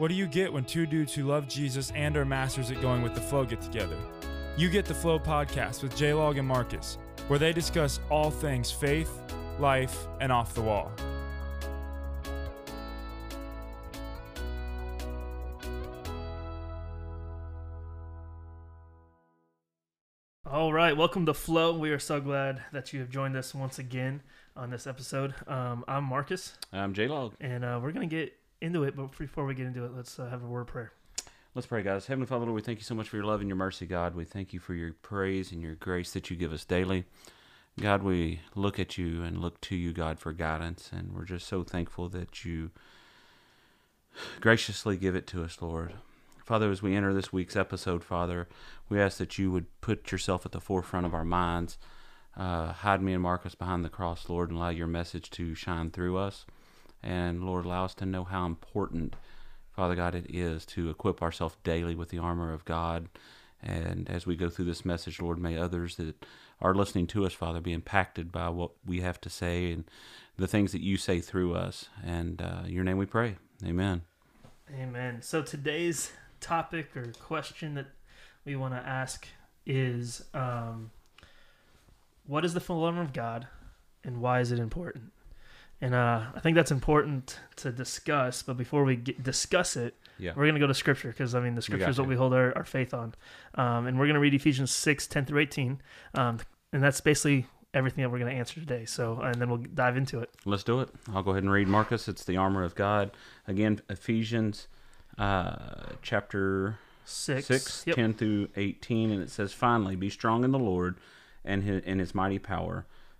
What do you get when two dudes who love Jesus and are masters at going with the flow get together? You get the Flow podcast with J Log and Marcus, where they discuss all things faith, life, and off the wall. All right, welcome to Flow. We are so glad that you have joined us once again on this episode. Um, I'm Marcus, I'm J Log. and uh, we're going to get into it. But before we get into it, let's uh, have a word of prayer. Let's pray, guys. Heavenly Father, Lord, we thank you so much for your love and your mercy, God. We thank you for your praise and your grace that you give us daily. God, we look at you and look to you, God, for guidance, and we're just so thankful that you graciously give it to us, Lord. Father, as we enter this week's episode, Father, we ask that you would put yourself at the forefront of our minds. Uh, hide me and Marcus behind the cross, Lord, and allow your message to shine through us. And Lord, allow us to know how important, Father God, it is to equip ourselves daily with the armor of God. And as we go through this message, Lord, may others that are listening to us, Father, be impacted by what we have to say and the things that you say through us. And uh, your name we pray. Amen. Amen. So today's topic or question that we want to ask is um, what is the full armor of God and why is it important? And uh, I think that's important to discuss. But before we get, discuss it, Yeah. we're going to go to Scripture because, I mean, the Scripture is what we hold our, our faith on. Um, and we're going to read Ephesians 6 10 through 18. Um, and that's basically everything that we're going to answer today. So, and then we'll dive into it. Let's do it. I'll go ahead and read Marcus. It's the armor of God. Again, Ephesians uh, chapter Six. 6, Yep. 10 through 18. And it says, Finally, be strong in the Lord and his, in his mighty power.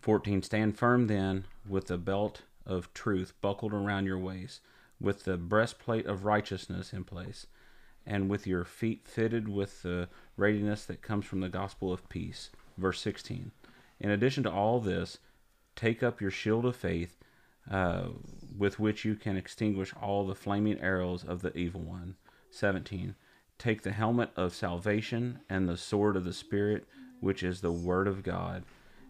14 Stand firm then, with the belt of truth buckled around your waist, with the breastplate of righteousness in place, and with your feet fitted with the readiness that comes from the gospel of peace. Verse 16 In addition to all this, take up your shield of faith, uh, with which you can extinguish all the flaming arrows of the evil one. 17. Take the helmet of salvation and the sword of the Spirit, which is the Word of God,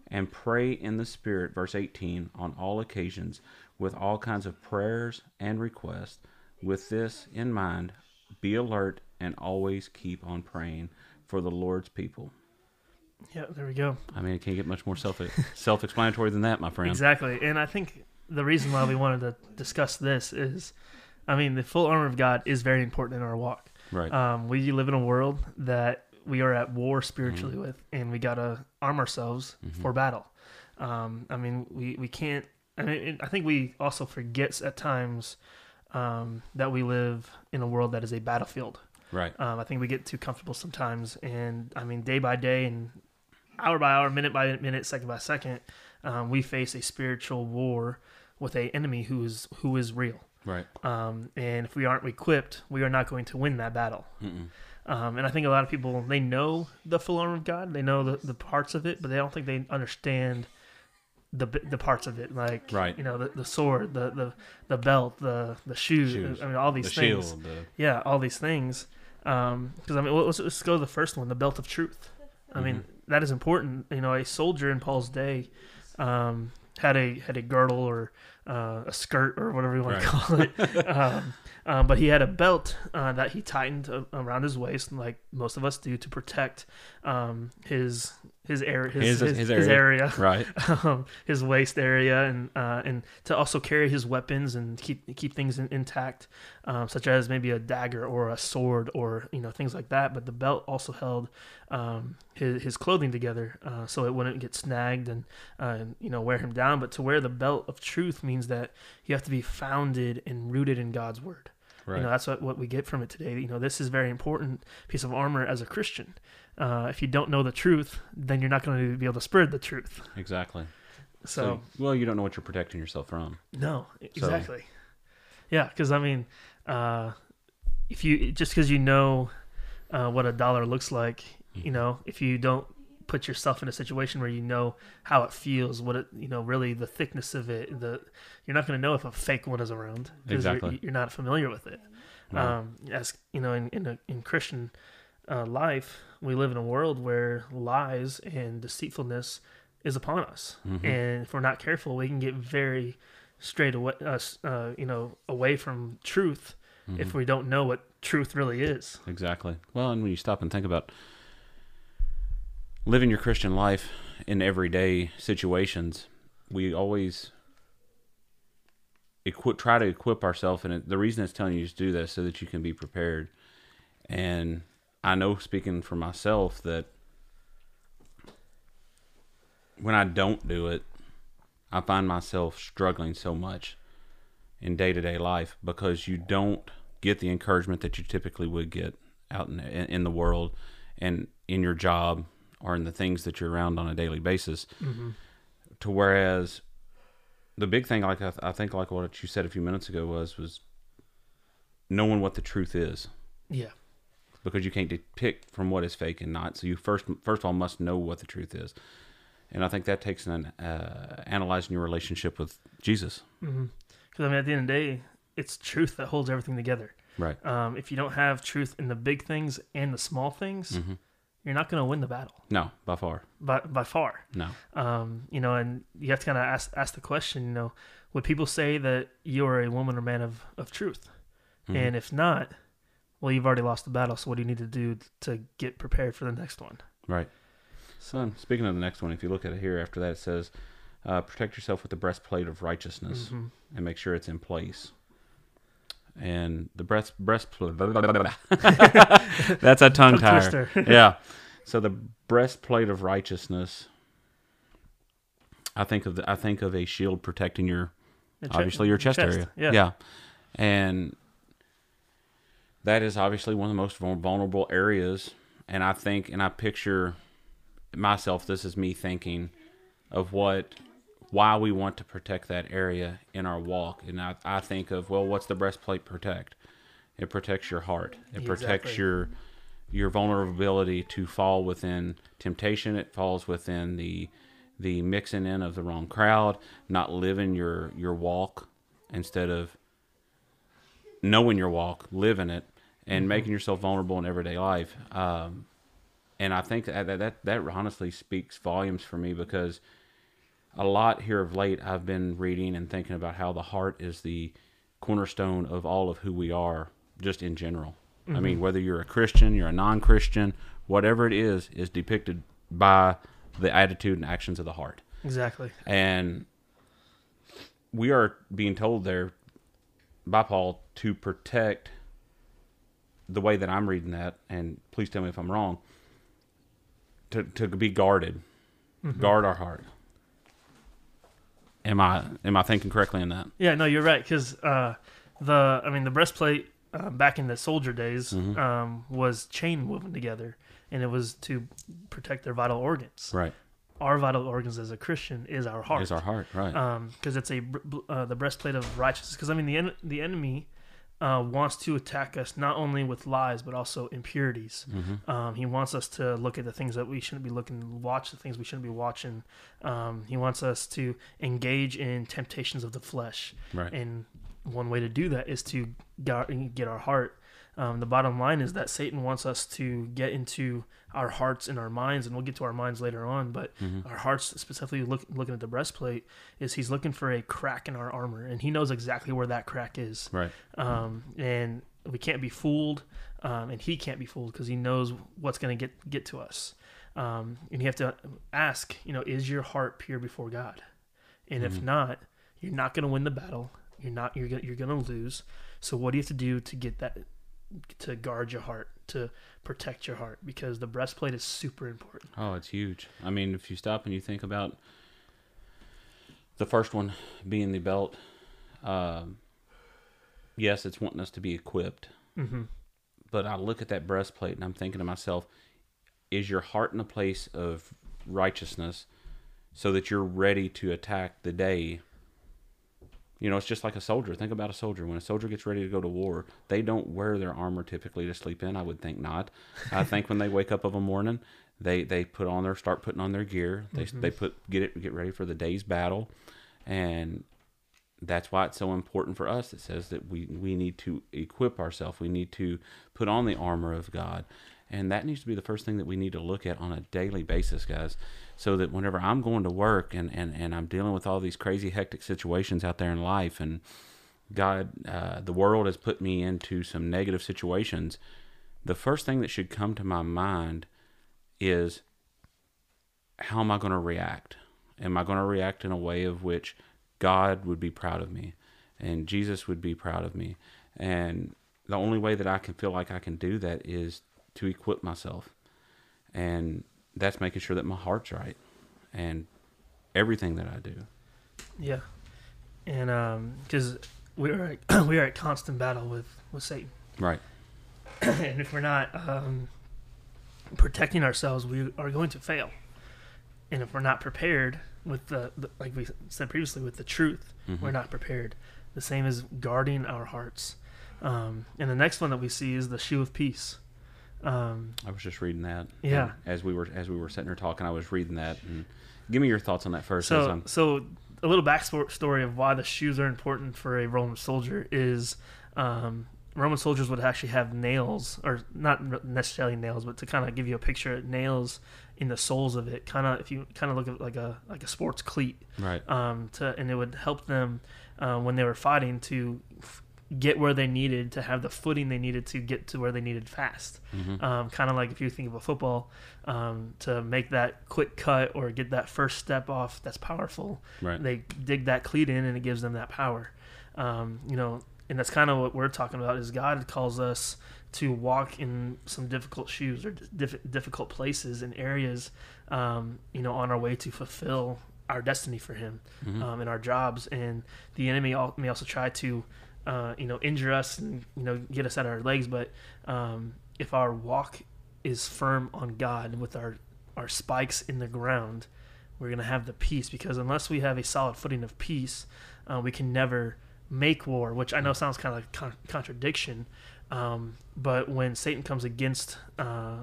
and pray in the Spirit, verse 18, on all occasions, with all kinds of prayers and requests. With this in mind, be alert and always keep on praying for the Lord's people. Yeah, there we go. I mean, it can't get much more self self explanatory than that, my friend. Exactly. And I think the reason why we wanted to discuss this is, I mean, the full armor of God is very important in our walk. Right. Um, we live in a world that we are at war spiritually with, and we gotta arm ourselves for battle. Um, I mean, we we can't. I mean, I think we also forgets at times um, that we live in a world that is a battlefield. right. Um, I think we get too comfortable sometimes, and I mean, day by day and hour by hour, minute by minute, second by second, um, we face a spiritual war with a enemy who is who is real. Right. Um, and if we aren't equipped, we are not going to win that battle. Mm-mm. Um, and I think a lot of people they know the full armor of God, they know the, the parts of it, but they don't think they understand the the parts of it, like Right. you know the, the sword, the, the the belt, the the shoes. Shoes. I mean, all these The things shield. The, yeah, all these things. Because I mean, let's, let's go to the first one, the belt of truth. I mean, that is important. You know, a soldier in Paul's day um, had a had a girdle or uh, a skirt or whatever you want Right. to call it, um, um, but he had a belt uh, that he tightened a- around his waist, like most of us do, to protect um, his his area, his, His- his, his his area, right. um, his waist area, and uh, and to also carry his weapons and keep keep things in, intact, um, such as maybe a dagger or a sword or you know things like that. But the belt also held um, his his clothing together, uh, so it wouldn't get snagged and uh, and you know wear him down. But to wear the belt of truth means that you have to be founded and rooted in God's word. Right. You know, that's what, what we get from it today. You know, this is a very important piece of armor as a Christian. Uh, if you don't know the truth, then you're not going to be able to spread the truth. exactly. So, well, you don't know what you're protecting yourself from. no, exactly. Yeah, because I mean, uh, if you just because you know uh, what a dollar looks like, you know, if you don't put yourself in a situation where you know how it feels, what it, you know, really the thickness of it, the you're not going to know if a fake one is around because Exactly. you're, you're not familiar with it. Right. Um, as you know, in in, a, in Christian uh, life, we live in a world where lies and deceitfulness is upon us, Mhm. and if we're not careful, we can get very straight away, uh, uh, you know, away from truth if Mhm. we don't know what truth really is. Exactly. Well, and when you stop and think about living your Christian life in everyday situations, we always try to equip ourselves, and the reason it's telling you to do this so that you can be prepared. And I know, speaking for myself, that when I don't do it, I find myself struggling so much in day to day life because you don't get the encouragement that you typically would get out in in the world and in your job or in the things that you're around on a daily basis. Mm-hmm. To whereas the big thing, like I, I think, like what you said a few minutes ago was was knowing what the truth is Yeah. because you can't depict from what is fake and not. So you first first of all must know what the truth is, and I think that takes an uh, analyzing your relationship with Jesus. Because I mean, at the end of the day, it's truth that holds everything together. Right. Um, if you don't have truth in the big things and the small things, hmm you're not going to win the battle No, by far. by by far. No. Um, you know, and you have to kind of ask ask the question. You know, would people say that you are a woman or man of of truth? Mhm. And if not, well, you've already lost the battle. So what do you need to do to get prepared for the next one? Right. So, speaking of the next one, if you look at it here, after that it says, uh, protect yourself with the breastplate of righteousness Mhm. and make sure it's in place. And the breast breastplate. That's a tongue Tongue twister. yeah. So the breastplate of righteousness. I think of the, I think of a shield protecting your che- obviously your chest, area. Yeah. yeah. And that is obviously one of the most vulnerable areas. And I think, and I picture myself, this is me thinking of what, why we want to protect that area in our walk. And I, I think of, well, what's the breastplate protect? It protects your heart. It protects your your vulnerability to fall within temptation. It falls within the the mixing in of the wrong crowd, not living your your walk instead of knowing your walk, living it, and making yourself vulnerable in everyday life. Um, and I think that, that that that honestly speaks volumes for me because a lot here of late I've been reading and thinking about how the heart is the cornerstone of all of who we are, just in general. I mean, mm-hmm. whether you're a Christian, you're a non-Christian, whatever it is, is depicted by the attitude and actions of the heart. Exactly. And we are being told there by Paul to protect the way that I'm reading that, and please tell me if I'm wrong, to, to be guarded, mm-hmm. guard our heart. Am I am I thinking correctly in that? Yeah, no, you're right. Because uh, the, I mean, the breastplate uh, back in the soldier days Mhm. um, was chain woven together, and it was to protect their vital organs. Right. Our vital organs as a Christian is our heart. Is our heart right? because it's a uh, the breastplate of righteousness. Because I mean, the en- the enemy uh, wants to attack us not only with lies but also impurities. hmm Um, he wants us to look at the things that we shouldn't be looking, watch the things we shouldn't be watching. Um, he wants us to engage in temptations of the flesh, Right. and one way to do that is to get our heart. Um, the bottom line is that Satan wants us to get into our hearts and our minds, and we'll get to our minds later on. But Mhm. our hearts, specifically look, looking at the breastplate, is he's looking for a crack in our armor, and he knows exactly where that crack is. Right. Um, and we can't be fooled, um, and he can't be fooled because he knows what's going to get get to us. Um, and you have to ask, you know, is your heart pure before God? And if Mhm. not, you're not going to win the battle. You're not. You're gonna, you're going to lose. So what do you have to do to get that? To guard your heart, to protect your heart, because the breastplate is super important. Oh, it's huge. I mean, if you stop and you think about the first one being the belt, um, yes, it's wanting us to be equipped. Mm-hmm. But I look at that breastplate and I'm thinking to myself, is your heart in a place of righteousness so that you're ready to attack the day? You know, it's just like a soldier. Think about a soldier. When a soldier gets ready to go to war, they don't wear their armor typically to sleep in. I would think not. I think when they wake up of a morning, they they put on their start putting on their gear. They they mm-hmm. put get it get ready for the day's battle, and that's why it's so important for us. It says that we we need to equip ourselves. We need to put on the armor of God, and that needs to be the first thing that we need to look at on a daily basis, guys. So that whenever I'm going to work and and and I'm dealing with all these crazy hectic situations out there in life, and God, uh, the world has put me into some negative situations. The first thing that should come to my mind is how am I going to react? Am I going to react in a way of which God would be proud of me and Jesus would be proud of me? And the only way that I can feel like I can do that is to equip myself. And that's making sure that my heart's right and everything that I do. Yeah, and um because we are at, we are at constant battle with with Satan, Right. and if we're not um, protecting ourselves, we are going to fail. And if we're not prepared with the, the like we said previously, with the truth, Mhm. we're not prepared. The same as guarding our hearts. Um, and the next one that we see is the shoe of peace. Um, I was just reading that. Yeah. As we were as we were sitting here talking, I was reading that. And give me your thoughts on that first. So, so a little backstory of why the shoes are important for a Roman soldier is um, Roman soldiers would actually have nails, or not necessarily nails, but to kind of give you a picture, nails in the soles of it. Kind of, if you kind of look at like a like a sports cleat, right. um, to and it would help them uh, when they were fighting to f- get where they needed to have the footing they needed to get to where they needed fast. hmm Um, kind of like if you think of a football, um, to make that quick cut or get that first step off that's powerful, right. they dig that cleat in and it gives them that power. Um, you know, and that's kind of what we're talking about is God calls us to walk in some difficult shoes or diff- difficult places and areas, um, you know, on our way to fulfill our destiny for Him Mhm. um, in our jobs. And the enemy may also try to, uh, you know, injure us and you know get us out of our legs. But um, if our walk is firm on God with our our spikes in the ground, we're gonna have the peace. Because unless we have a solid footing of peace, uh, we can never make war. Which I know sounds kind of like con- contradiction. Um, but when Satan comes against uh,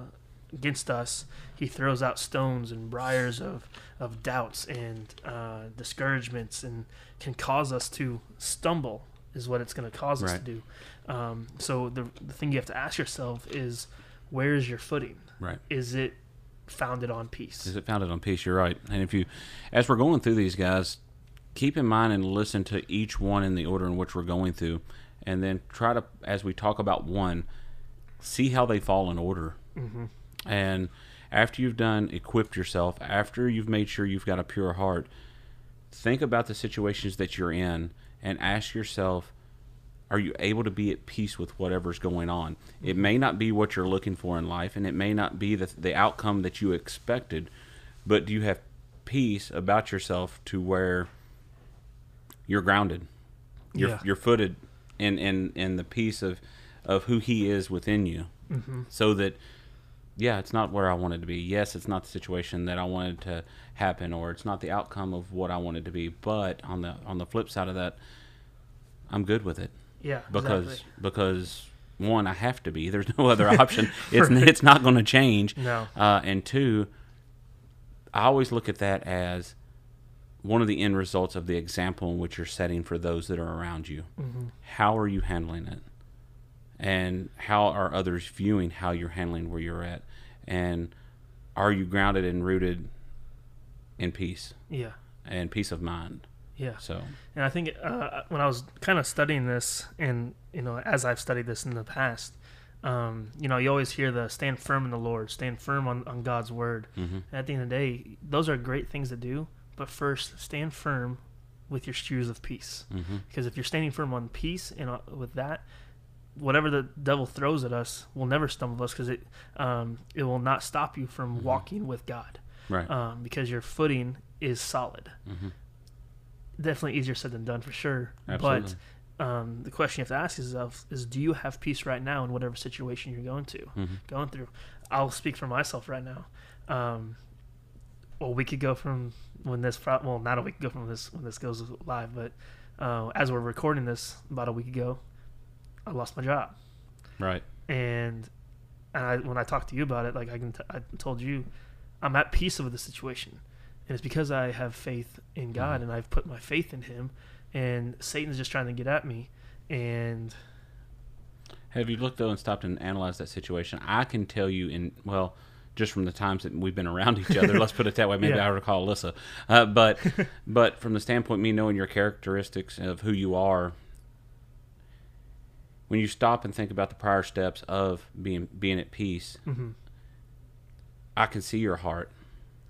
against us, he throws out stones and briars of, of doubts and uh, discouragements and can cause us to stumble is what it's going to cause us Right. to do. Um, so the, the thing you have to ask yourself is where is your footing? Right. Is it founded on peace? Is it founded on peace? You're right. And if you, as we're going through these guys, keep in mind and listen to each one in the order in which we're going through, and then try to, as we talk about one, see how they fall in order. hmm And after you've done equipped yourself, after you've made sure you've got a pure heart, think about the situations that you're in and ask yourself, are you able to be at peace with whatever's going on? It may not be what you're looking for in life, and it may not be the, the outcome that you expected, but do you have peace about yourself to where you're grounded? You're, Yeah. you're footed in, in, in the peace of, of who He is within you hmm so that yeah it's not where i wanted to be yes it's not the situation that i wanted to happen or it's not the outcome of what i wanted to be but on the on the flip side of that i'm good with it Yeah. because exactly. because one i have to be there's no other option it's Right. it's not going to change no. uh, and two i always look at that as one of the end results of the example in which you're setting for those that are around you hmm how are you handling it and how are others viewing how you're handling where you're at and are you grounded and rooted in peace Yeah. and peace of mind Yeah. so And I think uh, when I was kind of studying this, and you know, as I've studied this in the past, um, you know, you always hear the stand firm in the Lord, stand firm on, on God's word. hmm at the end of the day, those are great things to do, but first, stand firm with your shoes of peace. hmm Because if you're standing firm on peace and uh, with that, whatever the devil throws at us will never stumble us because it um, it will not stop you from Mhm. walking with God right um, because your footing is solid. hmm Definitely easier said than done for sure. absolutely But um, the question you have to ask yourself is: Do you have peace right now in whatever situation you're going to, hmm going through? I'll speak for myself right now. Um, well, we could go from when this pro- well, not a week ago from this when this goes live, but uh, as we're recording this about a week ago, I lost my job, Right. and and I, when I talked to you about it, like I can, t- I told you, I'm at peace with the situation, and it's because I have faith in God Mhm. and I've put my faith in Him, and Satan's just trying to get at me, and Have you looked though and stopped and analyzed that situation? I can tell you in well, just from the times that we've been around each other. let's put it that way. Maybe Yeah. I recall Alyssa, uh, but but from the standpoint me knowing your characteristics of who you are, when you stop and think about the prior steps of being being at peace, mhm. I can see your heart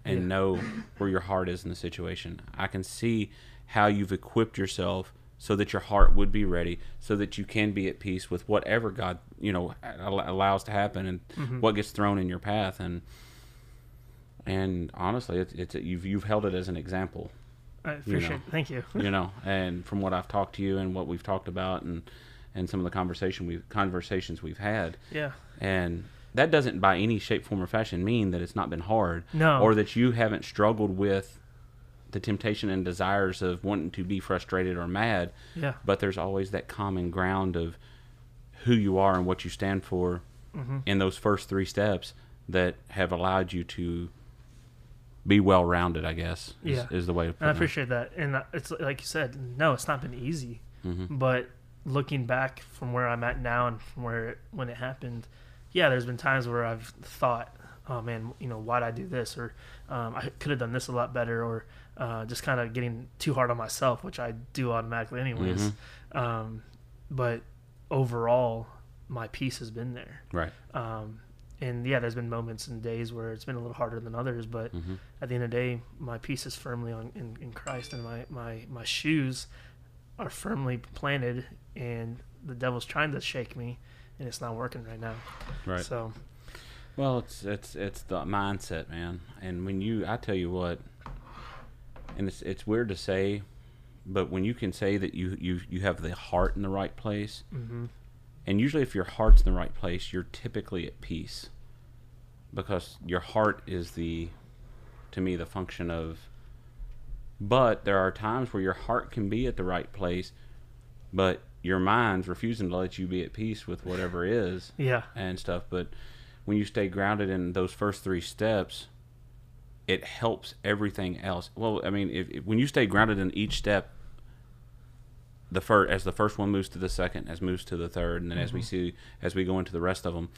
and Yeah. know where your heart is in the situation. I can see how you've equipped yourself so that your heart would be ready, so that you can be at peace with whatever God, you know, allows to happen and Mhm. what gets thrown in your path. And and honestly, it's, it's you've you've held it as an example, I appreciate. know. it. Thank you. you know. And from what I've talked to you and what we've talked about and and some of the conversation we conversations we've had, Yeah. and that doesn't by any shape, form, or fashion mean that it's not been hard No. or that you haven't struggled with the temptation and desires of wanting to be frustrated or mad, yeah. but there's always that common ground of who you are and what you stand for hmm in those first three steps that have allowed you to be well rounded, I guess, is, Yeah. is the way to put And I it. appreciate that. And uh, it's like you said, no, it's not been easy. hmm But looking back from where I'm at now and from where it, when it happened, yeah, there's been times where I've thought, oh man, you know, why'd I do this? Or um, I could have done this a lot better. Or uh, just kind of getting too hard on myself, which I do automatically anyways. Mhm. Um, but overall, my peace has been there. Right. Um, and yeah, there's been moments and days where it's been a little harder than others, but hmm at the end of the day, my peace is firmly on in, in Christ, and my, my, my shoes are firmly planted, and the devil's trying to shake me, and it's not working right now. Right. So Well, it's it's it's the mindset, man. And when you, I tell you what, and it's it's weird to say, but when you can say that you you you have the heart in the right place, hmm and usually if your heart's in the right place, you're typically at peace, because your heart is the, to me, the function of. But there are times where your heart can be at the right place, but your mind's refusing to let you be at peace with whatever is yeah, and stuff. But when you stay grounded in those first three steps, it helps everything else. Well, I mean, if, if when you stay grounded in each step, the first as the first one moves to the second, as moves to the third, and then as we Mhm. see as we go into the rest of them,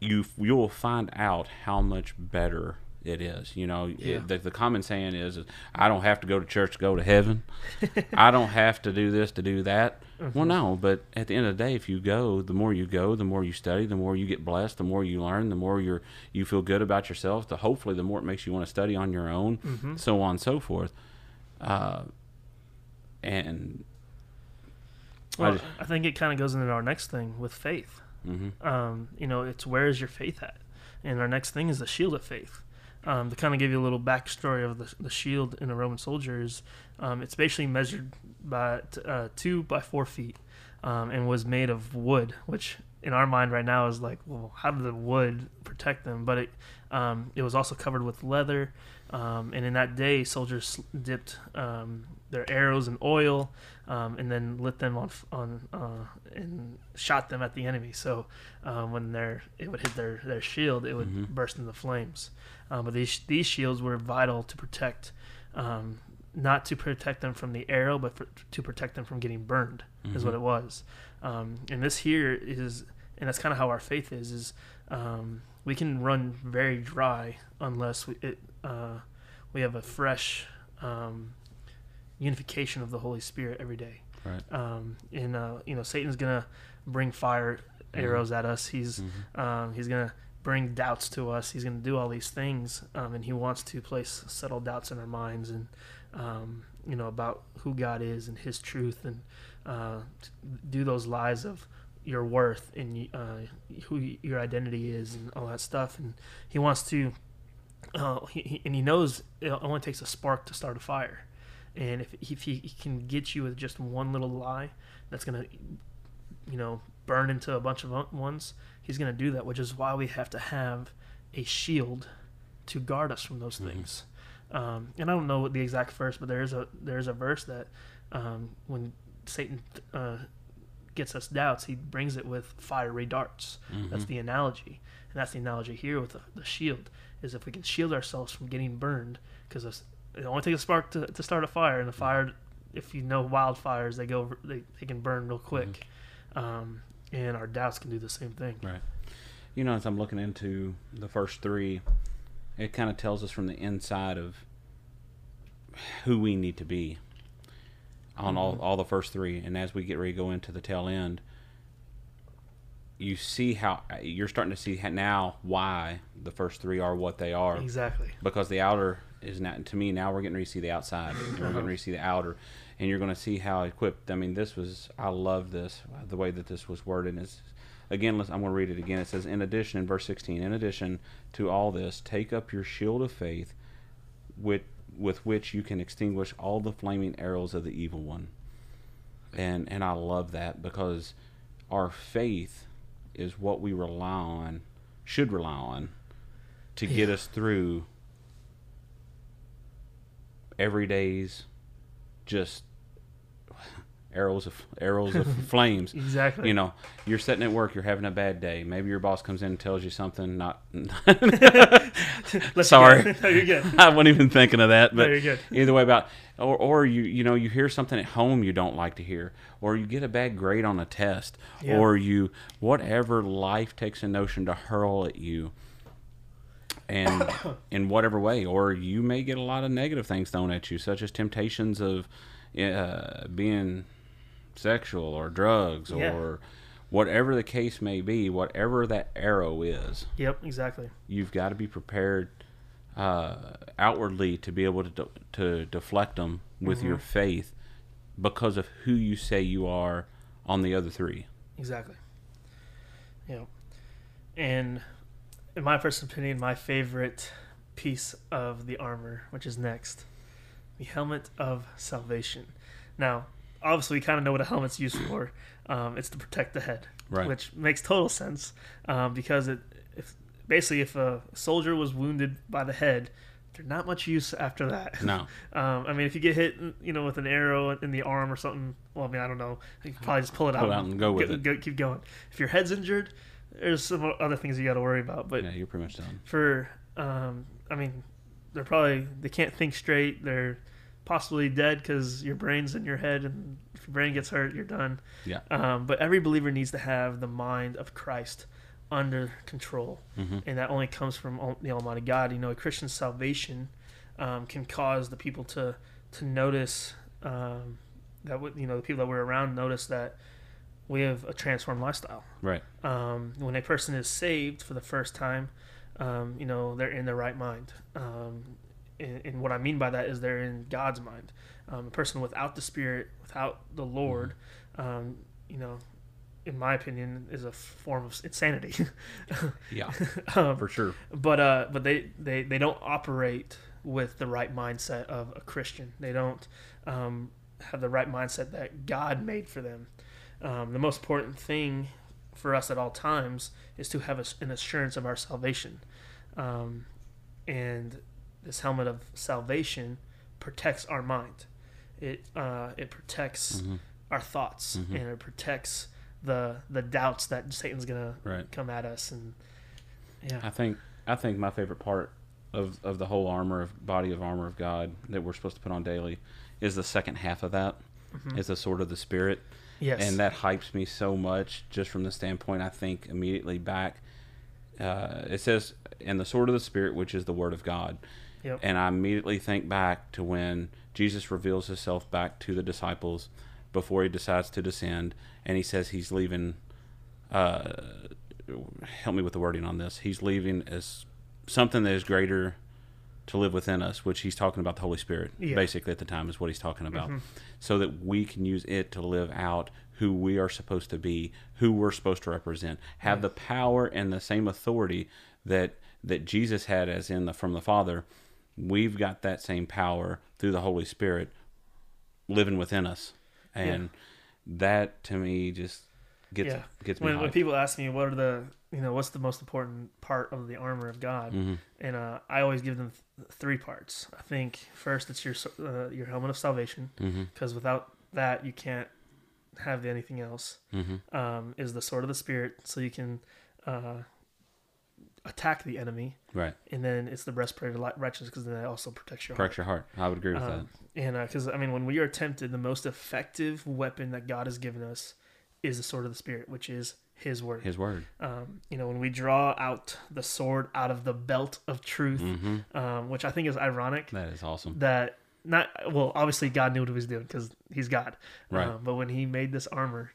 you you will find out how much better it is. You know, Yeah. it, the, the common saying is, "I don't have to go to church to go to heaven. I don't have to do this to do that." Well, Mhm. no, but at the end of the day, if you go, the more you go, the more you study, the more you get blessed, the more you learn, the more you're you feel good about yourself. The hopefully, the more it makes you want to study on your own, hmm so on and so forth. Uh, and Well, just- I think it kind of goes into our next thing with faith. hmm um, you know, it's where is your faith at? And our next thing is the shield of faith. Um, to kind of give you a little backstory of the, the shield in a Roman soldier is um, it's basically measured by t- uh, two by four feet um, and was made of wood, which in our mind right now is like, well, how did the wood protect them? But it um, it was also covered with leather, um, and in that day, soldiers dipped um, their arrows in oil um, and then lit them on on uh, and shot them at the enemy. So um, when their it would hit their, their shield, it would Mhm. burst into flames. Um, but these these shields were vital to protect, um, not to protect them from the arrow, but for, to protect them from getting burned. Is what Mhm. it was. Um, and this here is, and that's kind of how our faith is. Is um, we can run very dry unless we it uh, we have a fresh um, unification of the Holy Spirit every day. Right. Um, and uh, you know, Satan's gonna bring fire arrows at us. He's Mhm. um, he's gonna bring doubts to us. He's gonna do all these things, um, and he wants to place subtle doubts in our minds and um, you know about who God is and His truth, and uh, do those lies of your worth and uh, who your identity is and all that stuff. And he wants to, uh, he, he- and he knows it only takes a spark to start a fire. And if if he, he can get you with just one little lie, that's gonna, you know, burn into a bunch of ones. He's gonna do that, which is why we have to have a shield to guard us from those Mhm. things. Um, and I don't know what the exact verse, but there is a there is a verse that um, when Satan uh, gets us doubts, he brings it with fiery darts. That's the analogy, and that's the analogy here with the, the shield. Is if we can shield ourselves from getting burned, because it only takes a spark to, to start a fire, and the fire, if you know wildfires, they go they, they can burn real quick, um, and our doubts can do the same thing. Right. You know, as I'm looking into the first three, it kind of tells us from the inside of who we need to be on all, all the first three. And as we get ready to go into the tail end, you see how you're starting to see now why the first three are what they are Exactly. because the outer is not to me now we're getting to see the outside and we're getting to see the outer and you're going to see how equipped. I mean this was i love this the way that this was worded. Is again let's, i'm going to read it again. It says in addition in verse 16 in addition to all this take up your shield of faith with with which you can extinguish all the flaming arrows of the evil one. And and i love that because our faith is what we rely on should rely on to get us through every day's just arrows of arrows of flames. Exactly. You know, you're sitting at work, you're having a bad day. Maybe your boss comes in and tells you something. Not, sorry. no, you're good. I wasn't even thinking of that. No, But you're good. either way, about or or you you know you hear something at home you don't like to hear, or you get a bad grade on a test, Yeah. or you whatever life takes a notion to hurl at you. And in whatever way, or you may get a lot of negative things thrown at you, such as temptations of uh, being sexual or drugs Yeah. or whatever the case may be, whatever that arrow is Yep. Exactly. you've got to be prepared uh, outwardly to be able to de- to deflect them with your faith because of who you say you are on the other three. Exactly. Yeah. And in my personal opinion, my favorite piece of the armor, which is next, the helmet of salvation. Now, obviously, we kind of know what a helmet's used for. Um, it's to protect the head, Right. which makes total sense um, because it, if basically if a soldier was wounded by the head, there's not much use after that. No, Um, I mean, if you get hit, you know, with an arrow in the arm or something, well, I mean, I don't know. You can probably just pull it Pull out, it out and go with it. keep going. If your head's injured, there's some other things you got to worry about. But yeah, you're pretty much done. for, um, I mean, they're probably they can't think straight. They're possibly dead because your brain's in your head, and if your brain gets hurt, you're done. Yeah. Um, but every believer needs to have the mind of Christ under control hmm and that only comes from the Almighty God. You know, a Christian's salvation um, can cause the people to to notice um, that you know the people that we're around notice that we have a transformed lifestyle. Right. Um, when a person is saved for the first time, um, you know they're in their right mind. Um, and, and what I mean by that is they're in God's mind. Um, a person without the Spirit, without the Lord, um, you know, in my opinion, is a form of insanity. Yeah, um, for sure. but uh, but they, they they don't operate with the right mindset of a Christian. They don't um, have the right mindset that God made for them. Um, the most important thing for us at all times is to have a, an assurance of our salvation, um, and this helmet of salvation protects our mind. It uh, it protects Mhm. our thoughts Mhm. and it protects the the doubts that Satan's gonna Right. come at us and yeah I think I think my favorite part of of the whole armor of body of armor of God that we're supposed to put on daily is the second half of that that. Is the sword of the spirit. Yes. And that hypes me so much just from the standpoint i think immediately back uh, it says and the sword of the spirit which is the word of god. Yep. and i immediately think back to when jesus reveals himself back to the disciples before he decides to descend and he says he's leaving uh, help me with the wording on this. He's leaving as something that is greater to live within us which he's talking about the holy spirit Yeah. basically at the time is what he's talking about Mhm. so that we can use it to live out who we are supposed to be, who we're supposed to represent, have the power and the same authority that that Jesus had as in the from the Father. We've got that same power through the Holy Spirit living within us. And that to me just gets Yeah. gets me when, when people ask me what are the you know, what's the most important part of the armor of God? hmm And uh, I always give them th- three parts. I think first it's your uh, your helmet of salvation, because without that you can't have anything else. hmm Um, is the sword of the spirit, so you can uh, attack the enemy, Right. and then it's the breastplate of righteousness, because then it also protects your Correct heart. your heart. I would agree with Um, and because I mean, when we are tempted, the most effective weapon that God has given us is the sword of the spirit, which is His word. His word. um, you know, when we draw out the sword out of the belt of truth, hmm um, which I think is ironic That is awesome. that not well, obviously God knew what he was doing because He's God, Right. Um, but when He made this armor,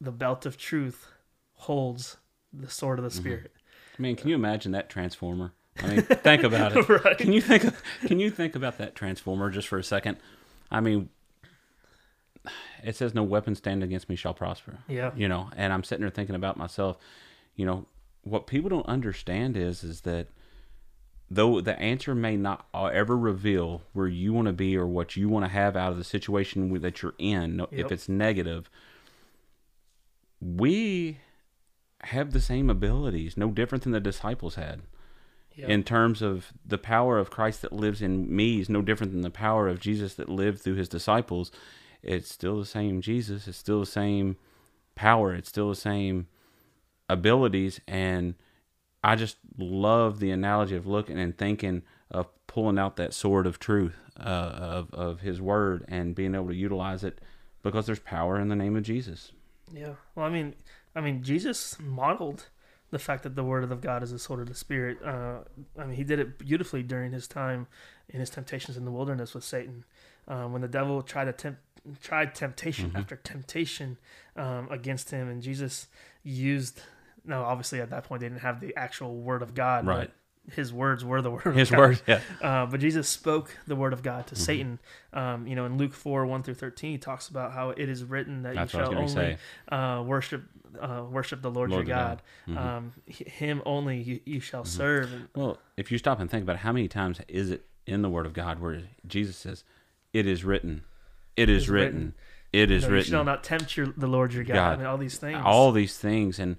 the belt of truth holds the sword of the Mm-hmm. spirit. I mean, can you imagine that transformer? I mean, think about it. right? Can you think? Of, can you think about that transformer just for a second? I mean, it says, "No weapon stand against me shall prosper." Yeah. You know, and I'm sitting there thinking about myself. You know, what people don't understand is is that though the answer may not ever reveal where you want to be or what you want to have out of the situation that you're in, Yep. if it's negative, we have the same abilities, no different than the disciples had Yeah. in terms of the power of Christ that lives in me is no different than the power of Jesus that lived through his disciples. It's still the same Jesus. It's still the same power. It's still the same abilities. And I just love the analogy of looking and thinking of pulling out that sword of truth uh, of, of his word and being able to utilize it because there's power in the name of Jesus. Yeah. Well, I mean, I mean, Jesus modeled the fact that the word of God is the sword of the spirit. Uh, I mean, he did it beautifully during his time in his temptations in the wilderness with Satan. Um, when the devil tried to tempt, tried temptation Mhm. after temptation um, against him, and Jesus used. No, obviously at that point they didn't have the actual word of God. Right. But his words were the word. His of God. word, yeah. Uh, but Jesus spoke the word of God to Mhm. Satan. Um, you know, in Luke four one through thirteen, he talks about how it is written that That's you shall only uh, worship uh, worship the Lord, Lord your God. God. Mhm. Um, him only you, you shall Mhm. serve. And, Well, if you stop and think about it, how many times is it in the Word of God where Jesus says, "It is written, it is is written, written. it is know, you shall not tempt your the Lord your God. God. I mean, all these things. all these things, and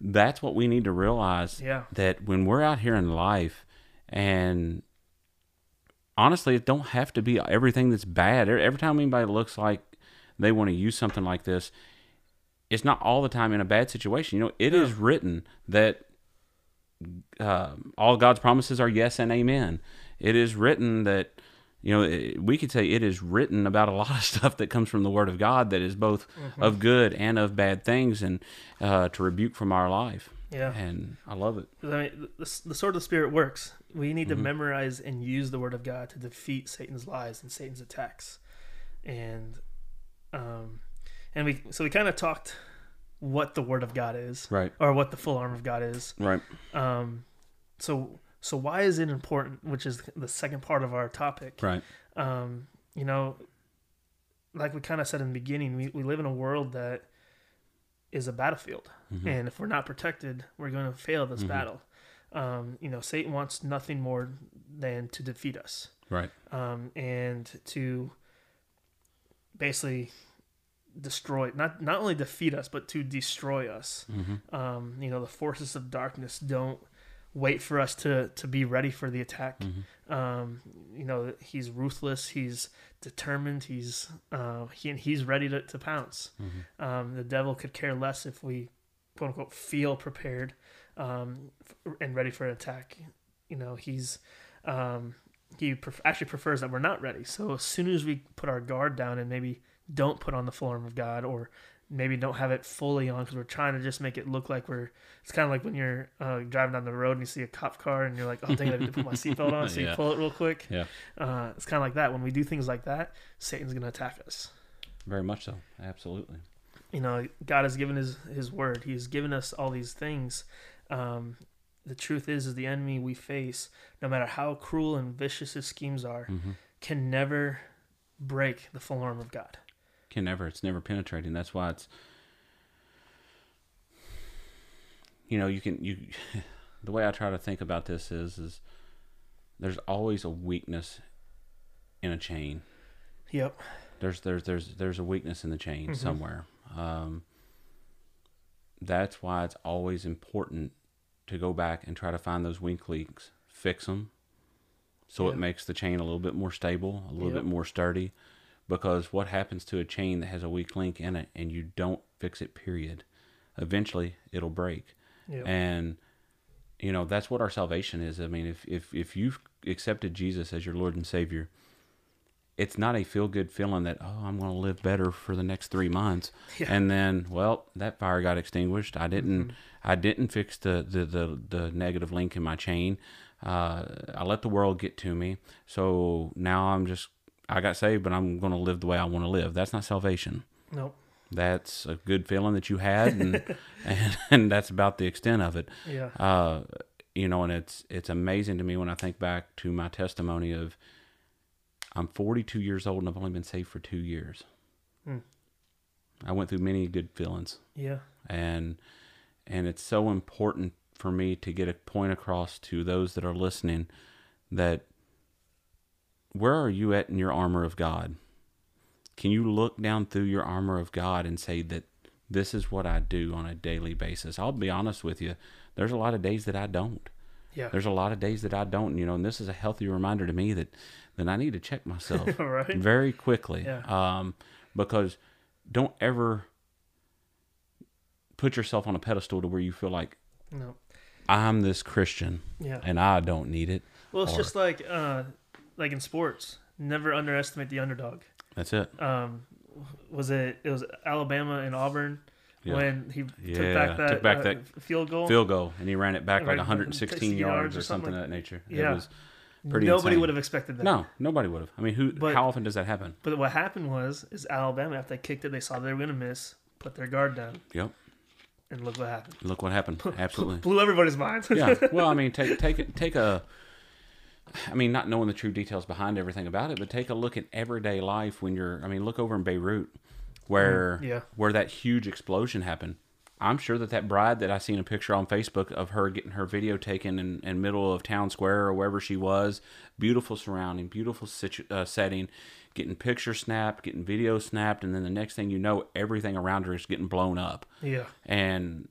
that's what we need to realize yeah, that when we're out here in life, and honestly, it don't have to be everything that's bad. Every time anybody looks like they want to use something like this, it's not all the time in a bad situation. You know, it is Yeah. written that um all God's promises are yes and amen. It is written that you know we could say it is written about a lot of stuff that comes from the Word of God that is both Mm-hmm. of good and of bad things, and uh, to rebuke from our life. yeah. And I love it. I mean, the, the sword of the spirit works. We need to Mhm. memorize and use the word of God to defeat Satan's lies and Satan's attacks. And um, and we so we kind of talked what the word of God is Right. or what the full arm of God is. Right. Um, so so why is it important? Which is the second part of our topic. Right. Um, you know, like we kind of said in the beginning, we, we live in a world that is a battlefield, Mhm. and if we're not protected, we're going to fail this Mhm. battle. Um, you know, Satan wants nothing more than to defeat us, Right. um, and to basically destroy not not only defeat us but to destroy us Mm-hmm. um, you know the forces of darkness don't wait for us to to be ready for the attack Mm-hmm. um, you know he's ruthless he's determined he's uh, he, he's ready to, to pounce Mm-hmm. um, the devil could care less if we quote unquote feel prepared um, f- and ready for an attack you know he's um, he pref- actually prefers that we're not ready so as soon as we put our guard down and maybe don't put on the full armor of god or maybe don't have it fully on because we're trying to just make it look like we're it's kind of like when you're uh, driving down the road and you see a cop car and you're like oh dang I need to put my seatbelt on so you pull it real quick Yeah. uh, it's kind of like that when we do things like that satan's going to attack us Very much so. Absolutely. you know god has given his his word he has given us all these things um, the truth is is the enemy we face no matter how cruel and vicious his schemes are Mm-hmm. can never break the full arm of god Can never. It's never penetrating. That's why it's. You know, you can you. the way I try to think about this is is there's always a weakness in a chain. yep There's there's there's there's a weakness in the chain Mhm. somewhere. Um, that's why it's always important to go back and try to find those weak links, fix them, so it makes the chain a little bit more stable, a little Yep. bit more sturdy. Because what happens to a chain that has a weak link in it and you don't fix it, period, eventually it'll break. Yeah. And you know that's what our salvation is. I mean, if if if you've accepted Jesus as your Lord and Savior, it's not a feel good feeling that oh I'm going to live better for the next three months, Yeah. and then well that fire got extinguished. I didn't I didn't fix the the the, the negative link in my chain. Uh, I let the world get to me, so now I'm just I got saved, but I'm going to live the way I want to live. That's not salvation Nope. that's a good feeling that you had and and, and that's about the extent of it Yeah. uh you know and it's it's amazing to me when i think back to my testimony of i'm 42 years old and i've only been saved for two years Hmm. i went through many good feelings Yeah. and and it's so important for me to get a point across to those that are listening that where are you at in your armor of God? Can you look down through your armor of God and say that this is what I do on a daily basis? I'll be honest with you. There's a lot of days that I don't. Yeah. There's a lot of days that I don't, you know, and this is a healthy reminder to me that then I need to check myself right. very quickly. Yeah. Um, because don't ever put yourself on a pedestal to where you feel like No. I'm this Christian Yeah. and I don't need it. Well, it's or- just like uh, like in sports. Never underestimate the underdog. That's it. Um, was it? It was Alabama and Auburn Yeah. when he Yeah, took back that, took back uh, that field goal. Field goal, and he ran it back like 116 yards, yards or something something of that nature. Yeah. It was pretty Nobody insane. would have expected that. No, nobody would have. I mean, who? But- how often does that happen? But what happened was, is Alabama after they kicked it, they saw they were going to miss, put their guard down, Yep. and look what happened. Look what happened. Absolutely. Blew everybody's minds. yeah. Well, I mean, take take it take a. I mean, not knowing the true details behind everything about it, but take a look at everyday life when you're. I mean, look over in Beirut, where Mm, yeah. where that huge explosion happened. I'm sure that that bride that I seen a picture on Facebook of her getting her video taken in, in middle of town square or wherever she was, beautiful surrounding, beautiful situ- uh, setting, getting picture snapped, getting video snapped, and then the next thing you know, everything around her is getting blown up yeah. and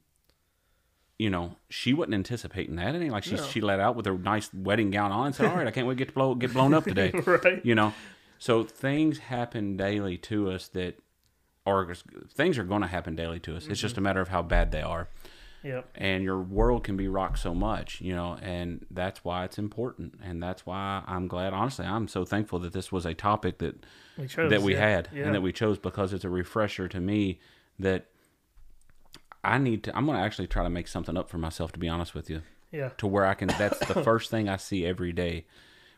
you know she wasn't anticipating that. Ain't like she No. she let out with her nice wedding gown on and said, "All right, I can't wait to get to blow get blown up today." Right. You know, so things happen daily to us that are things are going to happen daily to us. It's just a mm-hmm. matter of how bad they are. Yep. And your world can be rocked so much, you know, and that's why it's important, and that's why I'm glad. Honestly, I'm so thankful that this was a topic that We chose that we yeah. had Yeah. and that we chose because it's a refresher to me that I need to I'm going to actually try to make something up for myself to be honest with you. Yeah. to where I can that's the first thing I see every day.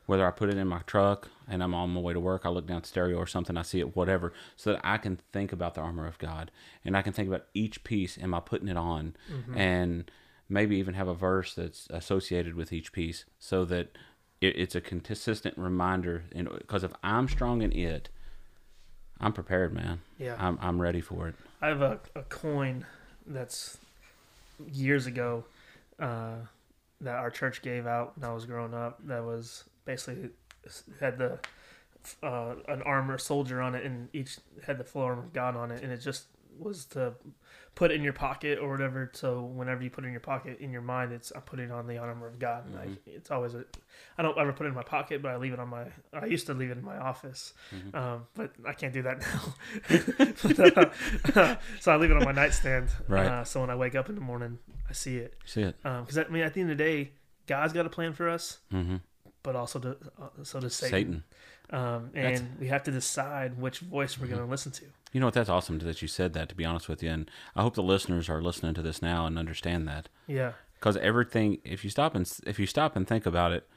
Whether I put it in my truck and I'm on my way to work I look down the stereo or something I see it whatever so that I can think about the armor of God. And I can think about each piece am I putting it on? Mm-hmm. and maybe even have a verse that's associated with each piece so that it, it's a consistent reminder. Because if I'm strong in it I'm prepared man. Yeah. I'm, I'm ready for it. I have a, a coin that's years ago uh, that our church gave out when I was growing up. That was basically had the uh, an armor soldier on it, and each had the full armor of God on it, and it just was to put it in your pocket or whatever. So whenever you put it in your pocket, in your mind, it's I'm putting on the armor of God, and Mm-hmm. I, it's always a. I don't ever put it in my pocket, but I leave it on my. I used to leave it in my office, Mm-hmm. um, but I can't do that now. But, uh, so I leave it on my nightstand. Right. Uh, so when I wake up in the morning, I see it. see it Because I mean, at the end of the day, God's got a plan for us, mm-hmm. but also to, uh, so does Satan. Satan Um, That's- and we have to decide which voice we're Mm-hmm. going to listen to. You know what? That's awesome that you said that. To be honest with you, and I hope the listeners are listening to this now and understand that. Yeah. Because everything, if you stop and if you stop and think about it,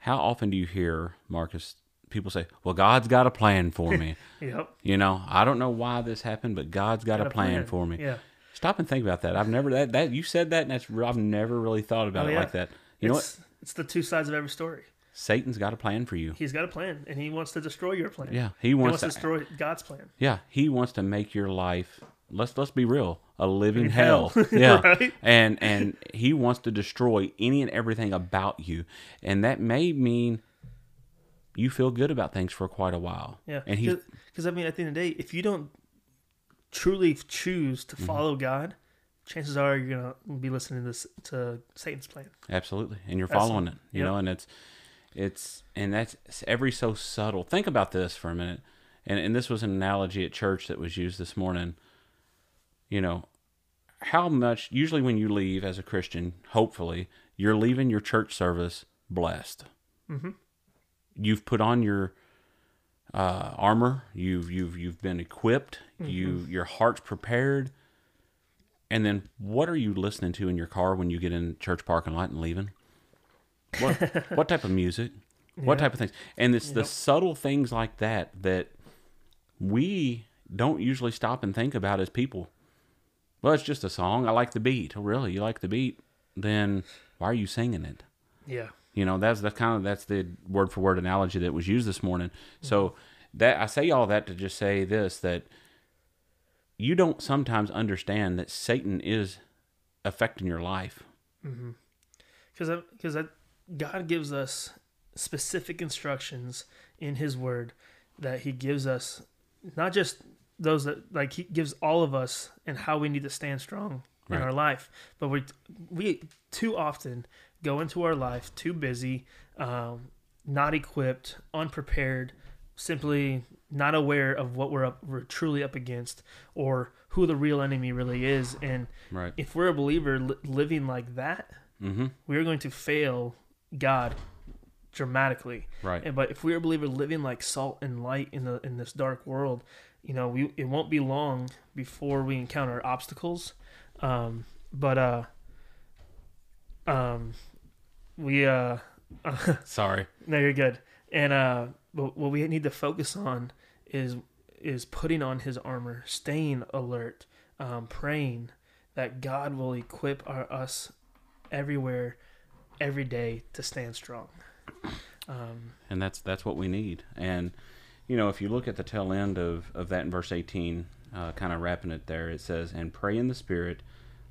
how often do you hear Marcus people say, "Well, God's got a plan for me." Yep. you know, I don't know why this happened, but God's got, a, plan for me. Yeah. Stop and think about that. I've never that that you said that, and that's I've never really thought about Oh, it yeah. like that. You know what? it's, It's the two sides of every story. Satan's got a plan for you. He's got a plan, and he wants to destroy your plan. Yeah, he He wants, wants to to. destroy God's plan. Yeah, he wants to make your life. Let's let's be real, a living hell. hell. Yeah, Right? and and he wants to destroy any and everything about you, and that may mean you feel good about things for quite a while. Yeah. and he Because, I mean, at the end of the day, if you don't truly choose to Mm-hmm. follow God, chances are you're gonna be listening to this, to Satan's plan. Absolutely, and you're following it. You yep. know, and it's it's and that's every so subtle. Think about this for a minute, and and this was an analogy at church that was used this morning. You know, how much usually when you leave as a Christian, hopefully you're leaving your church service blessed. Mm-hmm. You've put on your uh, armor. You've you've you've been equipped. Mm-hmm. You your heart's prepared. And then, what are you listening to in your car when you get in church parking lot and leaving? What what type of music? What Yeah. type of things? And it's the subtle things like that that we don't usually stop and think about as people. Well, it's just a song. I like the beat. Oh, really? You like the beat? Then why are you singing it? Yeah. You know, that's the kind of that's the word for word analogy that was used this morning. Mm-hmm. So that I say all that to just say this that you don't sometimes understand that Satan is affecting your life. Mm-hmm. because because God gives us specific instructions in His Word that He gives us, not just those that like He gives all of us and how we need to stand strong in our life, but we we too often go into our life too busy, um, not equipped, unprepared, simply not aware of what we're up we're truly up against or who the real enemy really is and Right. if we're a believer li- living like that Mm-hmm. we are going to fail God dramatically. Right. And but if we're a believer living like salt and light in the in this dark world, you know, we it won't be long before we encounter obstacles. Um, but uh, um, we uh, Sorry. no, you're good. And uh, but what we need to focus on is is putting on His armor, staying alert, um, praying that God will equip our, us everywhere, every day to stand strong. Um, and that's that's what we need. And you know, if you look at the tail end of of that in verse eighteen, uh, kind of wrapping it there, it says, "And pray in the Spirit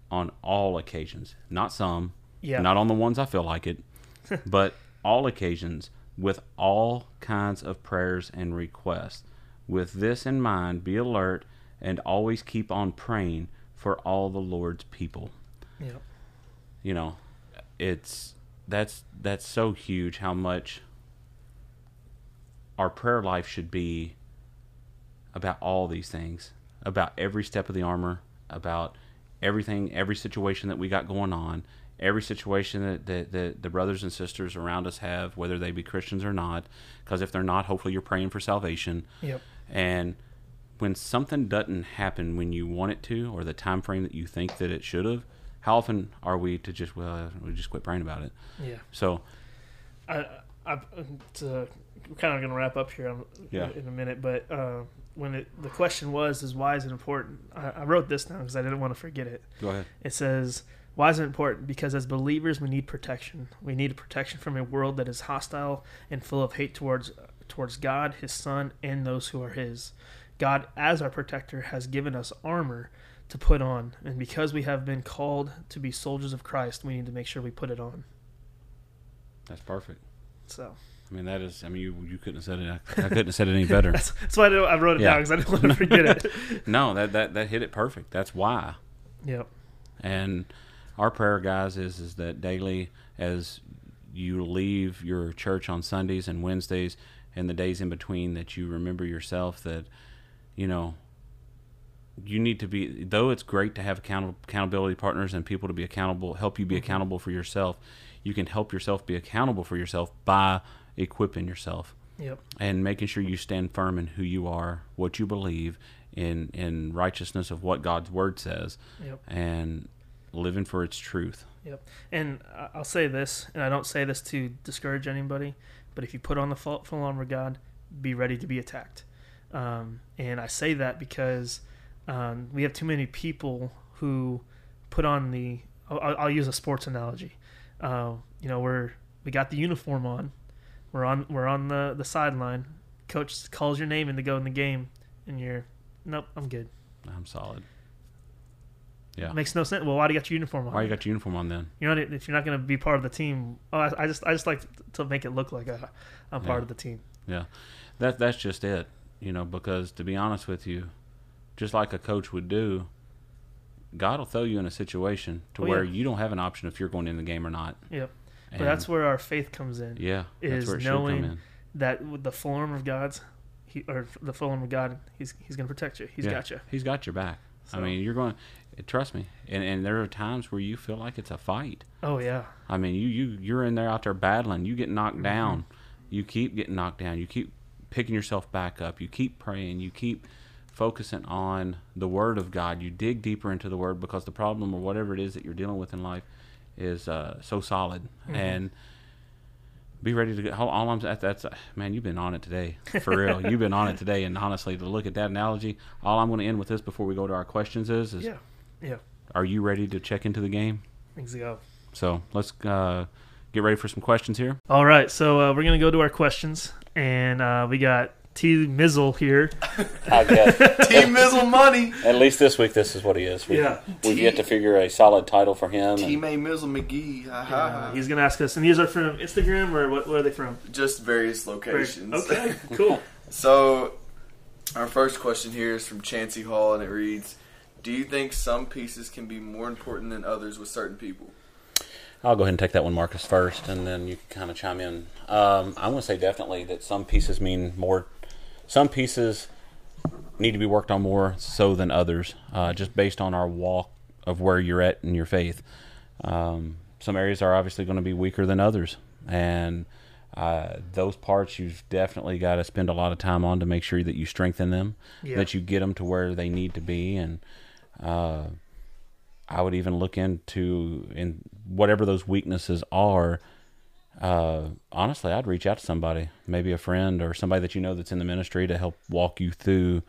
on all occasions, not some, yeah, not on the ones I feel like it, but all occasions with all kinds of prayers and requests. With this in mind, be alert and always keep on praying for all the Lord's people." yeah, you know it's that's that's so huge how much our prayer life should be about all these things about every step of the armor about everything every situation that we got going on every situation that, that, that the brothers and sisters around us have whether they be christians or not because if they're not hopefully you're praying for salvation. Yep, and when something doesn't happen when you want it to, or the time frame that you think that it should have, how often are we to just well, we just quit praying about it? yeah. So I, I, it's, uh, we're kind of going to wrap up here Yeah. in a minute, but uh, when it, the question was, is why is it important? I, I wrote this down because I didn't want to forget it. go ahead. It says, Why is it important? Because as believers, we need protection. We need protection from a world that is hostile and full of hate towards towards God, His Son, and those who are His. God, as our protector, has given us armor to put on, and because we have been called to be soldiers of Christ, we need to make sure we put it on. That's perfect. So I mean, that is. I mean, you you couldn't have said it. I, I couldn't have said it any better. that's, that's why I I wrote it Yeah. down because I didn't want to forget it. no, that that that hit it perfect. That's why. Yep. And our prayer, guys, is is that daily as you leave your church on Sundays and Wednesdays and the days in between, that you remember yourself that, you know, you need to be. Though it's great to have account- accountability partners and people to be accountable, help you be accountable for yourself. You can help yourself be accountable for yourself by equipping yourself Yep. and making sure you stand firm in who you are, what you believe, in in righteousness of what God's word says, Yep. and living for its truth. Yep. And I'll say this, and I don't say this to discourage anybody, but if you put on the full, full armor of God, be ready to be attacked. Um, and I say that because um, we have too many people who put on the. I'll, I'll use a sports analogy. Uh, you know, we're we got the uniform on, we're on we're on the the sideline. Coach calls your name in to go in the game, and you're, nope, I'm good. I'm solid. Yeah. Makes no sense. Well, why do you got your uniform on? Why you got your uniform on then? You're not if you're not going to be part of the team. Oh, I, I just I just like to make it look like I, I'm part Yeah. of the team. Yeah, that that's just it. You know, because to be honest with you, just like a coach would do, God will throw you in a situation to Oh, where yeah. you don't have an option if you're going in the game or not. Yep. But that's where our faith comes in. yeah, that's is where it knowing- come in. That with the full armor of God's, he or the full armor of God, he's he's gonna protect you. He's Yeah. got you. He's got your back. I mean, you're going. Trust me, and and there are times where you feel like it's a fight. Oh yeah. I mean, you you you're in there out there battling. You get knocked Mm-hmm. down. You keep getting knocked down. You keep picking yourself back up. You keep praying. You keep focusing on the Word of God. You dig deeper into the Word because the problem or whatever it is that you're dealing with in life is uh, so solid. Mm-hmm. And be ready to get. All, all I'm that's, that's man, you've been on it today for real. you've been on it today. And honestly, to look at that analogy, all I'm going to end with this before we go to our questions is, is Yeah. Yeah. are you ready to check into the game? Things go. So let's uh, get ready for some questions here. All right, so uh, we're gonna go to our questions, and uh, we got T Mizzle here. I guess. Team Mizzle Money. At least this week, this is what he is. We, Yeah. We've yet to figure a solid title for him. and Team A Mizzle McGee. Ha, ha, Uh, he's gonna ask us, and these are from Instagram or what? Where are they from? Just various locations. Okay, cool. So, our first question here is from Chancey Hall, and it reads Do you think some pieces can be more important than others with certain people? I'll go ahead and take that one, Marcus, first, and then you can kind of chime in. Um, I'm going to say definitely that some pieces mean more. Some pieces need to be worked on more so than others, uh, just based on our walk of where you're at in your faith. Um, some areas are obviously going to be weaker than others, and uh, those parts you've definitely got to spend a lot of time on to make sure that you strengthen them, Yeah. that you get them to where they need to be, and uh, I would even look into in whatever those weaknesses are. Uh, honestly, I'd reach out to somebody, maybe a friend or somebody that you know that's in the ministry to help walk you through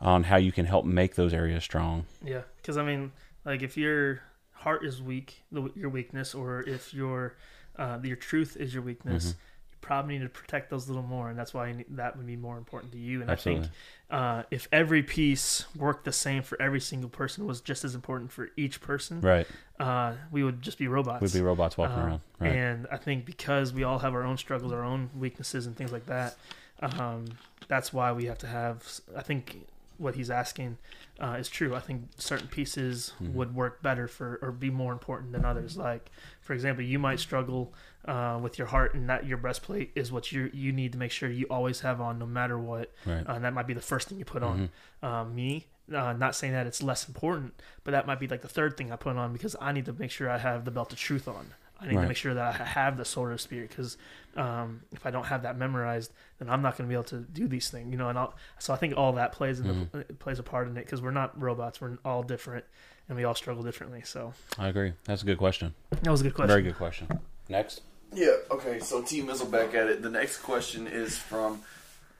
on how you can help make those areas strong. Yeah, because I mean, like if your heart is weak, the, your weakness, or if your uh, your truth is your weakness, Mm-hmm. you probably need to protect those a little more, and that's why that would be more important to you. And Absolutely. I think uh, if every piece worked the same for every single person, was just as important for each person, Right. uh, we would just be robots. We'd be robots walking Um, around. Right. And I think because we all have our own struggles, our own weaknesses, and things like that, um, that's why we have to have. I think what he's asking uh, is true. I think certain pieces Mhm. would work better for or be more important than others. Like, for example, you might struggle uh, with your heart, and that your breastplate is what you you need to make sure you always have on, no matter what. Right. Uh, and that might be the first thing you put on. Um, me, uh, not saying that it's less important, but that might be like the third thing I put on because I need to make sure I have the belt of truth on. I need Right. to make sure that I have the sword of spirit because um, if I don't have that memorized, then I'm not going to be able to do these things, you know. And I'll, so I think all that plays in Mm-hmm. the, it plays a part in it because we're not robots; we're all different, and we all struggle differently. So I agree. That's a good question. that was a good question. Very good question. Next. Yeah, okay, so Team Mizzle back at it. The next question is from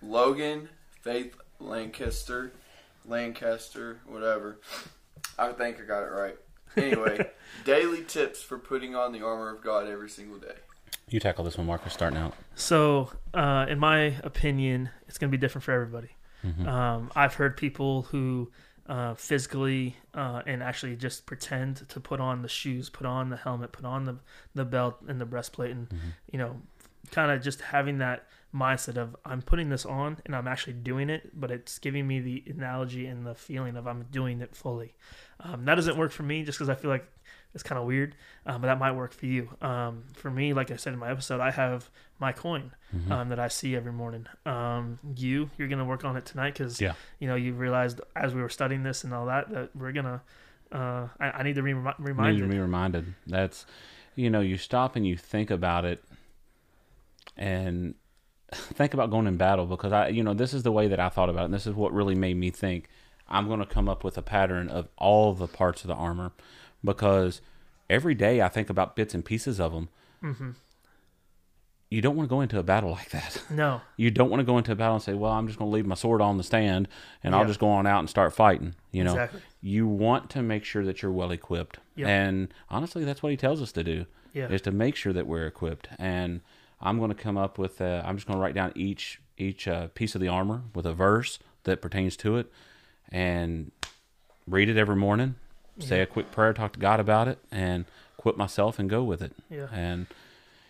Logan Faith Lancaster. Lancaster, whatever. I think I got it right. Anyway, daily tips for putting on the armor of God every single day. You tackle this one, Marcus, starting out. So, uh, in my opinion, it's going to be different for everybody. Mm-hmm. Um, I've heard people who uh, physically uh, and actually just pretend to put on the shoes, put on the helmet, put on the the belt and the breastplate, and Mm-hmm. you know, kind of just having that mindset of I'm putting this on and I'm actually doing it, but it's giving me the analogy and the feeling of I'm doing it fully. Um, that doesn't work for me just because I feel like it's kind of weird, um, but that might work for you. Um, for me, like I said in my episode, I have my coin Mm-hmm. um, that I see every morning. Um, you, you're gonna work on it tonight because Yeah. you know you realized as we were studying this and all that that we're gonna. Uh, I, I need to be remi- You need to be reminded. That's, you know, you stop and you think about it, and think about going in battle because I, you know, this is the way that I thought about it. And this is what really made me think I'm going to come up with a pattern of all the parts of the armor because every day I think about bits and pieces of them. Mm-hmm. You don't want to go into a battle like that. No, You don't want to go into a battle and say, "Well, I'm just going to leave my sword on the stand and I'll just go on out and start fighting." You know, exactly. you want to make sure that you're well equipped. Yep. And honestly, that's what he tells us to do Yeah. is to make sure that we're equipped. And I'm going to come up with. Uh, I'm just going to write down each each uh, piece of the armor with a verse that pertains to it, and read it every morning. Say a quick prayer, talk to God about it, and equip myself and go with it. Yeah. And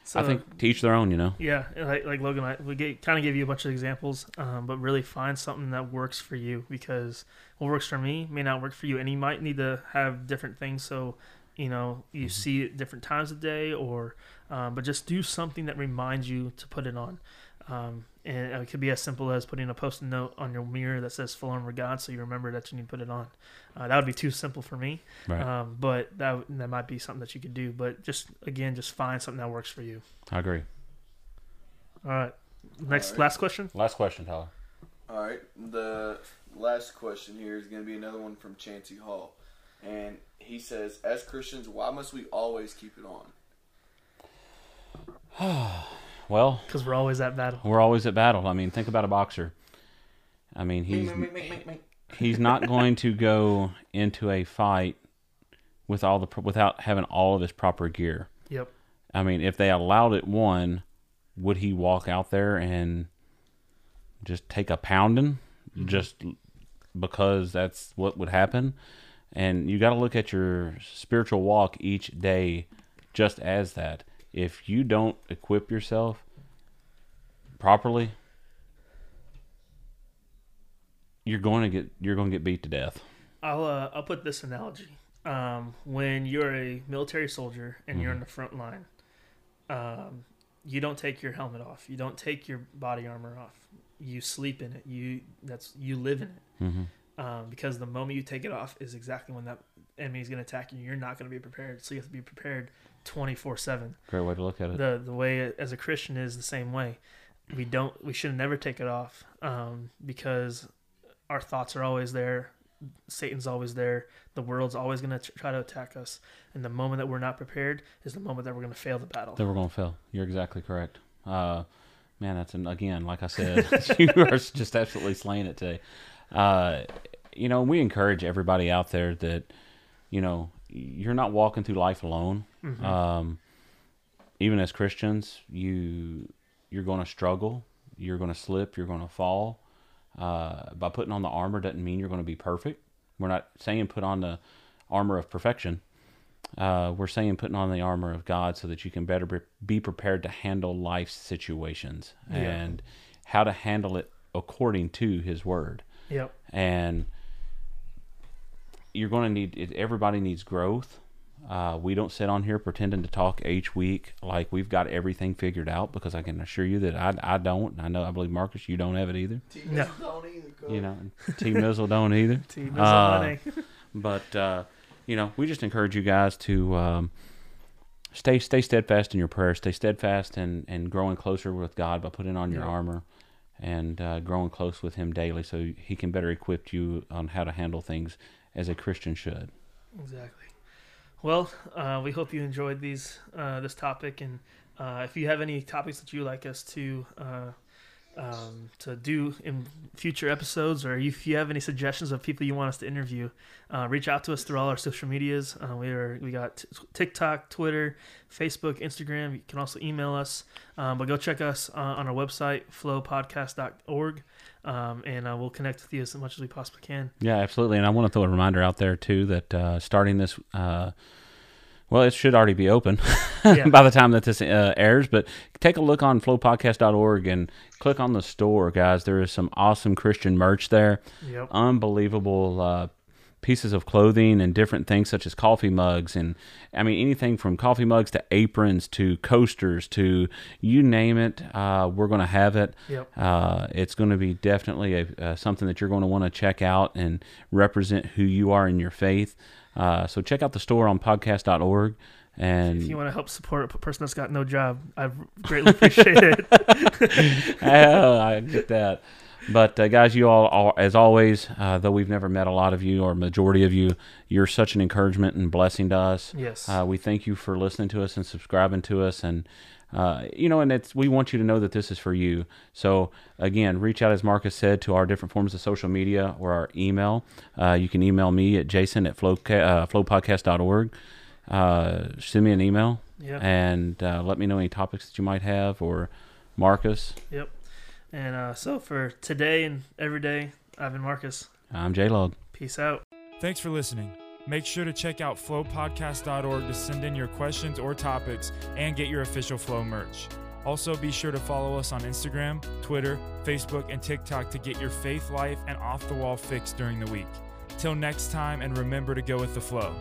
So, I think to each their own. You know. Yeah, like, like Logan, I, we kind of gave you a bunch of examples, um, but really find something that works for you because what works for me may not work for you, and you might need to have different things. So, you know, you see it different times of day, or um, but just do something that reminds you to put it on. Um, and it could be as simple as putting a post-it note on your mirror that says "Full Armor God," so you remember that you need to put it on. Uh, that would be too simple for me, Right. um, but that that might be something that you could do. But just again, just find something that works for you. I agree. All right. Next, right. last question. Last question, Tyler. All right. The last question here is going to be another one from Chancey Hall. And he says, As Christians, why must we always keep it on? Well, Because we're always at battle. we're always at battle. I mean, think about a boxer. I mean, he's he's not going to go into a fight with all the without having all of his proper gear. Yep. I mean, if they allowed it one, would he walk out there and just take a pounding mm-hmm. just because that's what would happen? And you got to look at your spiritual walk each day just as that. If you don't equip yourself properly, you're going to get you're going to get beat to death. I'll uh, I'll put this analogy. Um, when you're a military soldier and you're in the front line, um, you don't take your helmet off. You don't take your body armor off. You sleep in it. You that's you live in it. Mm-hmm. Um, because the moment you take it off is exactly when that enemy is going to attack you. You're not going to be prepared. So you have to be prepared 24 seven. Great way to look at it. the the way as a Christian is the same way. We don't we should never take it off um, because our thoughts are always there. Satan's always there. The world's always going to try to attack us. And the moment that we're not prepared is the moment that we're going to fail the battle. that we're going to fail. You're exactly correct. Uh, man, that's an, again, like I said, you are just absolutely slaying it today. Uh, you know, we encourage everybody out there that, you know, you're not walking through life alone. Mhm. Um, even as Christians, you you're going to struggle. You're going to slip. You're going to fall. Uh, by putting on the armor doesn't mean you're going to be perfect. We're not saying put on the armor of perfection. Uh, we're saying putting on the armor of God so that you can better be- be prepared to handle life's situations Yeah. and how to handle it according to His Word. Yep. And you're going to need it, everybody needs growth. Uh, we don't sit on here pretending to talk each week like we've got everything figured out because I can assure you that I, I don't. I know I believe Marcus, you don't have it either. No. Don't either, Coach. You know, T Mizzle don't either. Team is Uh. But uh, you know, we just encourage you guys to um, stay stay steadfast in your prayer, stay steadfast and and growing closer with God by putting on your Yeah. armor and uh, growing close with Him daily, so He can better equip you on how to handle things as a Christian should. Exactly. Well, uh, we hope you enjoyed these uh, this topic, and uh, if you have any topics that you like us to uh, um, to do in future episodes, or if you have any suggestions of people you want us to interview, uh, reach out to us through all our social medias. Uh, we are we got t- TikTok, Twitter, Facebook, Instagram. You can also email us, um, but go check us uh, on our website flowpodcast.org, um, and uh, we'll connect with you as much as we possibly can. Yeah, absolutely. And I want to throw a reminder out there too that uh, starting this, uh, well, it should already be open Yeah. by the time that this uh, airs. But take a look on flowpodcast.org and click on the store, guys. There is some awesome Christian merch there. Yep. Unbelievable uh, pieces of clothing and different things such as coffee mugs and I mean anything from coffee mugs to aprons to coasters to you name it. Uh, we're going to have it. Yep. Uh, it's going to be definitely a, uh, something that you're going to want to check out and represent who you are in your faith. Uh, so check out the store on podcast.org. And If you want to help support a person that's got no job, I greatly appreciate it. Oh, I get that. But uh, guys, you all, are, as always, uh, though we've never met a lot of you or majority of you, you're such an encouragement and blessing to us. Yes. Uh, we thank you for listening to us and subscribing to us, and uh, you know, and it's we want you to know that this is for you. So again, reach out as Marcus said to our different forms of social media or our email. Uh, you can email me at jason at flow, uh, flowpodcast.org. Uh, send me an email Yep. and uh, let me know any topics that you might have or Marcus. Yep. And uh, so for today and every day, I've been Marcus. I'm J Log. Peace out. Thanks for listening. Make sure to check out flowpodcast.org to send in your questions or topics and get your official Flow merch. Also, be sure to follow us on Instagram, Twitter, Facebook, and TikTok to get your faith life and off the wall fix during the week. Till next time, and remember to go with the flow.